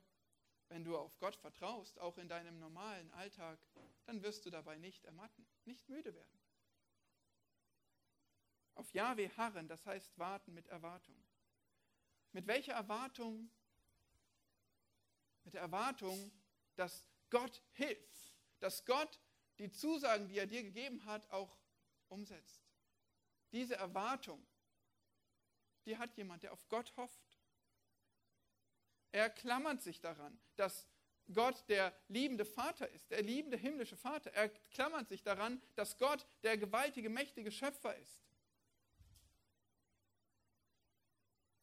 wenn du auf Gott vertraust, auch in deinem normalen Alltag, dann wirst du dabei nicht ermatten, nicht müde werden. Auf Jahwe harren, das heißt warten mit Erwartung. Mit welcher Erwartung? Mit der Erwartung, dass Gott hilft, dass Gott die Zusagen, die er dir gegeben hat, auch umsetzt. Diese Erwartung, die hat jemand, der auf Gott hofft. Er klammert sich daran, dass Gott der liebende Vater ist, der liebende himmlische Vater. Er klammert sich daran, dass Gott der gewaltige, mächtige Schöpfer ist.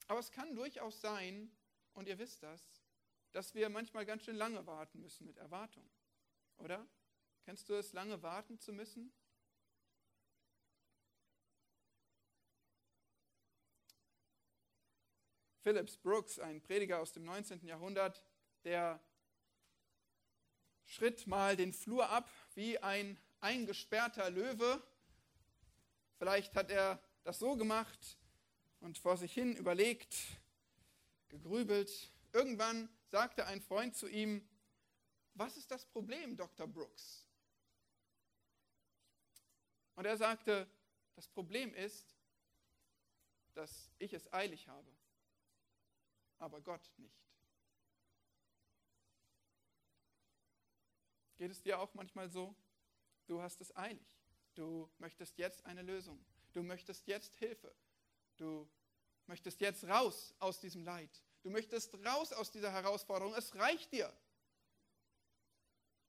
Aber es kann durchaus sein, und ihr wisst das, dass wir manchmal ganz schön lange warten müssen mit Erwartung. Oder? Kennst du es, lange warten zu müssen? Phillips Brooks, ein Prediger aus dem 19. Jahrhundert, der schritt mal den Flur ab wie ein eingesperrter Löwe. Vielleicht hat er das so gemacht, und vor sich hin überlegt, gegrübelt. Irgendwann sagte ein Freund zu ihm, was ist das Problem, Dr. Brooks? Und er sagte, das Problem ist, dass ich es eilig habe, aber Gott nicht. Geht es dir auch manchmal so? Du hast es eilig. Du möchtest jetzt eine Lösung. Du möchtest jetzt Hilfe. Du möchtest jetzt raus aus diesem Leid. Du möchtest raus aus dieser Herausforderung. Es reicht dir.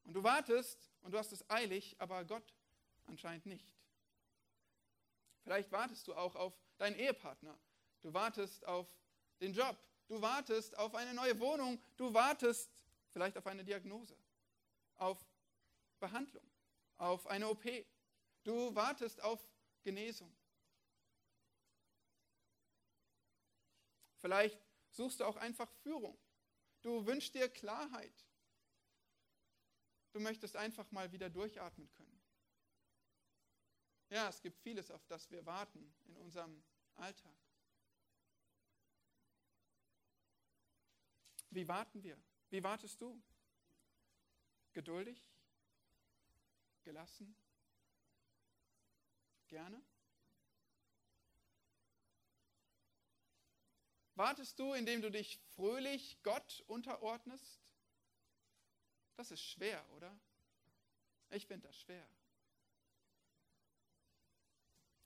Und du wartest und du hast es eilig, aber Gott anscheinend nicht. Vielleicht wartest du auch auf deinen Ehepartner. Du wartest auf den Job. Du wartest auf eine neue Wohnung. Du wartest vielleicht auf eine Diagnose, auf Behandlung, auf eine OP. Du wartest auf Genesung. Vielleicht suchst du auch einfach Führung. Du wünschst dir Klarheit. Du möchtest einfach mal wieder durchatmen können. Ja, es gibt vieles, auf das wir warten in unserem Alltag. Wie warten wir? Wie wartest du? Geduldig? Gelassen? Gerne? Wartest du, indem du dich fröhlich Gott unterordnest? Das ist schwer, oder? Ich finde das schwer.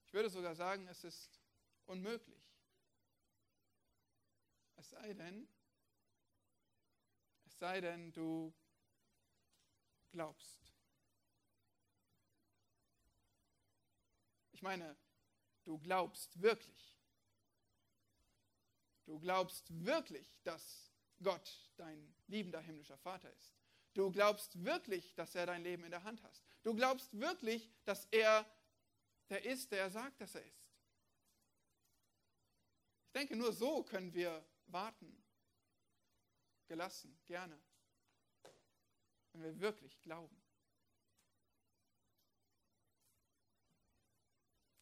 Ich würde sogar sagen, es ist unmöglich. Es sei denn, sei denn, du glaubst. Ich meine, du glaubst wirklich. Du glaubst wirklich, dass Gott dein liebender himmlischer Vater ist. Du glaubst wirklich, dass er dein Leben in der Hand hat. Du glaubst wirklich, dass er der ist, der er sagt, dass er ist. Ich denke, nur so können wir warten. Gelassen, gerne. Wenn wir wirklich glauben.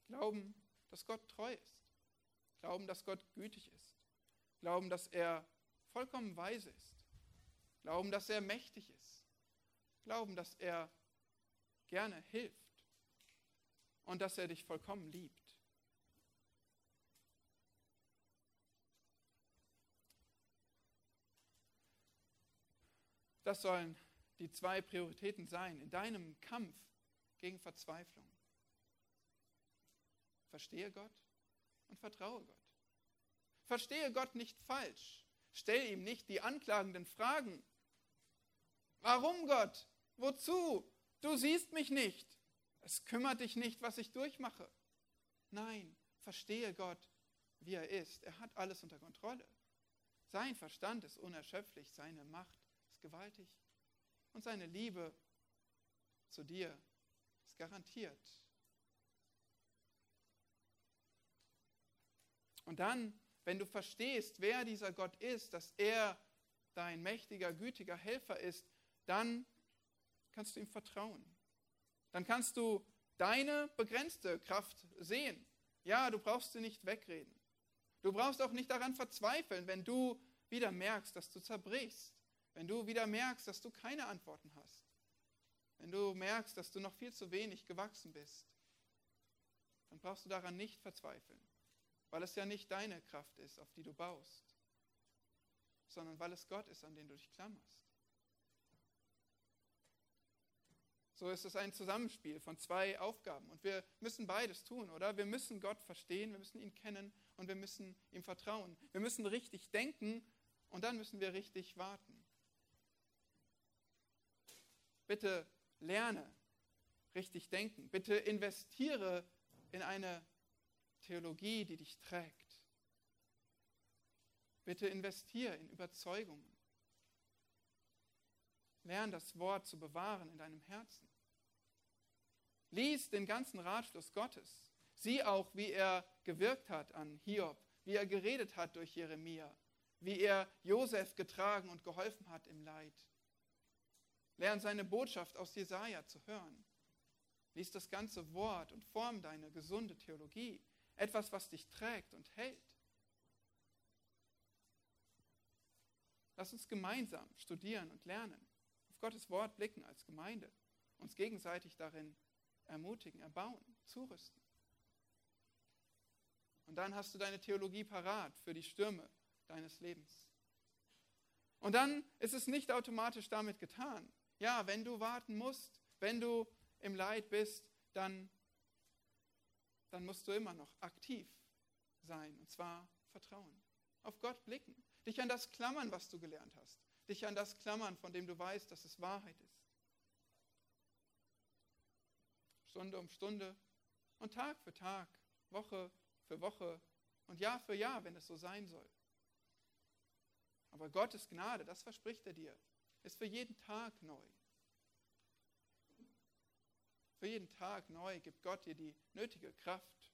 Glauben, dass Gott treu ist. Glauben, dass Gott gütig ist. Glauben, dass er vollkommen weise ist. Glauben, dass er mächtig ist. Glauben, dass er gerne hilft und dass er dich vollkommen liebt. Das sollen die zwei Prioritäten sein in deinem Kampf gegen Verzweiflung. Verstehe Gott und vertraue Gott. Verstehe Gott nicht falsch. Stell ihm nicht die anklagenden Fragen. Warum Gott? Wozu? Du siehst mich nicht. Es kümmert dich nicht, was ich durchmache. Nein, verstehe Gott, wie er ist. Er hat alles unter Kontrolle. Sein Verstand ist unerschöpflich, seine Macht gewaltig und seine Liebe zu dir ist garantiert. Und dann, wenn du verstehst, wer dieser Gott ist, dass er dein mächtiger, gütiger Helfer ist, dann kannst du ihm vertrauen. Dann kannst du deine begrenzte Kraft sehen. Ja, du brauchst sie nicht wegreden. Du brauchst auch nicht daran verzweifeln, wenn du wieder merkst, dass du zerbrichst, wenn du wieder merkst, dass du keine Antworten hast, wenn du merkst, dass du noch viel zu wenig gewachsen bist, dann brauchst du daran nicht verzweifeln, weil es ja nicht deine Kraft ist, auf die du baust, sondern weil es Gott ist, an den du dich klammerst. So ist es ein Zusammenspiel von zwei Aufgaben. Und wir müssen beides tun, oder? Wir müssen Gott verstehen, wir müssen ihn kennen und wir müssen ihm vertrauen. Wir müssen richtig denken und dann müssen wir richtig warten. Bitte lerne richtig denken. Bitte investiere in eine Theologie, die dich trägt. Bitte investiere in Überzeugungen. Lern das Wort zu bewahren in deinem Herzen. Lies den ganzen Ratschluss Gottes. Sieh auch, wie er gewirkt hat an Hiob, wie er geredet hat durch Jeremia, wie er Josef getragen und geholfen hat im Leid. Lern seine Botschaft aus Jesaja zu hören. Lies das ganze Wort und form deine gesunde Theologie, etwas, was dich trägt und hält. Lass uns gemeinsam studieren und lernen. Gottes Wort blicken als Gemeinde, uns gegenseitig darin ermutigen, erbauen, zurüsten. Und dann hast du deine Theologie parat für die Stürme deines Lebens. Und dann ist es nicht automatisch damit getan. Ja, wenn du warten musst, wenn du im Leid bist, dann, dann musst du immer noch aktiv sein, und zwar vertrauen, auf Gott blicken, dich an das klammern, was du gelernt hast, dich an das klammern, von dem du weißt, dass es Wahrheit ist. Stunde um Stunde und Tag für Tag, Woche für Woche und Jahr für Jahr, wenn es so sein soll. Aber Gottes Gnade, das verspricht er dir, ist für jeden Tag neu. Für jeden Tag neu gibt Gott dir die nötige Kraft,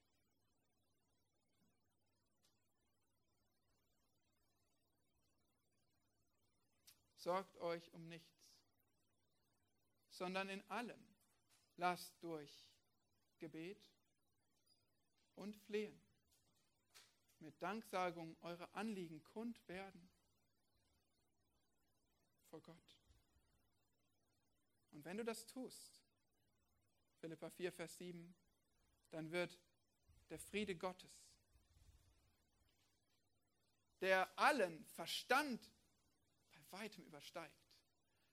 sorgt euch um nichts, sondern in allem lasst durch Gebet und Flehen mit Danksagung eure Anliegen kund werden vor Gott. Und wenn du das tust, Philippa 4, Vers 7, dann wird der Friede Gottes, der allen Verstand weitem übersteigt,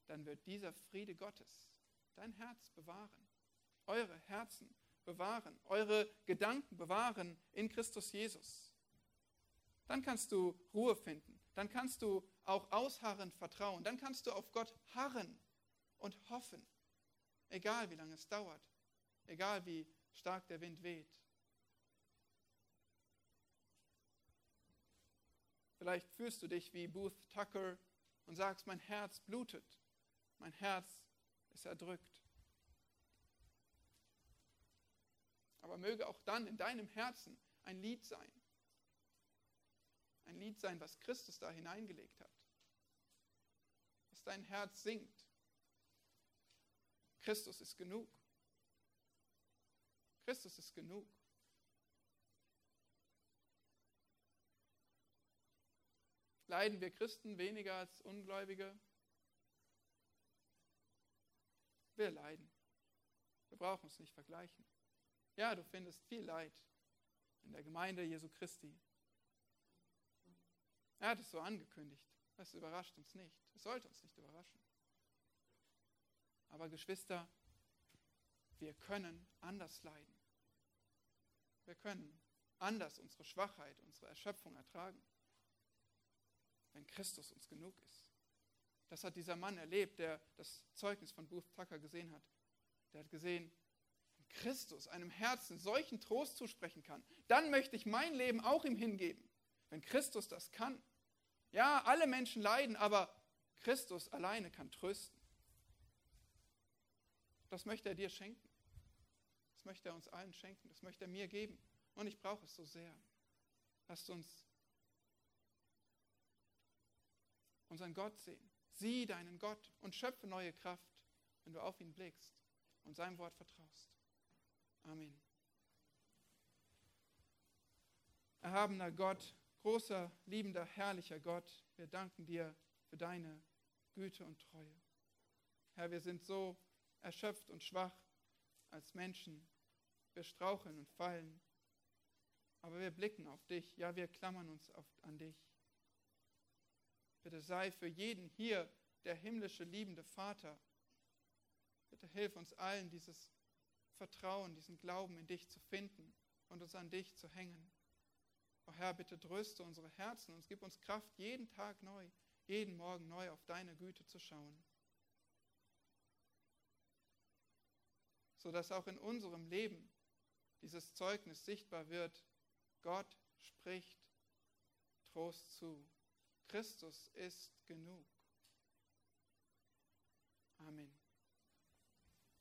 dann wird dieser Friede Gottes dein Herz bewahren, eure Herzen bewahren, eure Gedanken bewahren in Christus Jesus. Dann kannst du Ruhe finden, dann kannst du auch ausharrend vertrauen, dann kannst du auf Gott harren und hoffen, egal wie lange es dauert, egal wie stark der Wind weht. Vielleicht fühlst du dich wie Booth Tucker und sagst, mein Herz blutet, mein Herz ist erdrückt. Aber möge auch dann in deinem Herzen ein Lied sein. Ein Lied sein, was Christus da hineingelegt hat. Dein Herz singt. Christus ist genug. Christus ist genug. Leiden wir Christen weniger als Ungläubige? Wir leiden. Wir brauchen uns nicht vergleichen. Ja, du findest viel Leid in der Gemeinde Jesu Christi. Er hat es so angekündigt. Das überrascht uns nicht. Es sollte uns nicht überraschen. Aber Geschwister, wir können anders leiden. Wir können anders unsere Schwachheit, unsere Erschöpfung ertragen, wenn Christus uns genug ist. Das hat dieser Mann erlebt, der das Zeugnis von Booth Tucker gesehen hat. Der hat gesehen, wenn Christus einem Herzen solchen Trost zusprechen kann, dann möchte ich mein Leben auch ihm hingeben. Wenn Christus das kann. Ja, alle Menschen leiden, aber Christus alleine kann trösten. Das möchte er dir schenken. Das möchte er uns allen schenken. Das möchte er mir geben. Und ich brauche es so sehr. Lasst uns unseren Gott sehen. Sieh deinen Gott und schöpfe neue Kraft, wenn du auf ihn blickst und seinem Wort vertraust. Amen. Erhabener Gott, großer, liebender, herrlicher Gott, wir danken dir für deine Güte und Treue. Herr, wir sind so erschöpft und schwach als Menschen. Wir straucheln und fallen. Aber wir blicken auf dich. Ja, wir klammern uns auf, an dich. Bitte sei für jeden hier der himmlische liebende Vater. Bitte hilf uns allen, dieses Vertrauen, diesen Glauben in dich zu finden und uns an dich zu hängen. O Herr, bitte tröste unsere Herzen und gib uns Kraft, jeden Tag neu, jeden Morgen neu auf deine Güte zu schauen. Sodass auch in unserem Leben dieses Zeugnis sichtbar wird. Gott spricht Trost zu. Christus ist genug. Amen.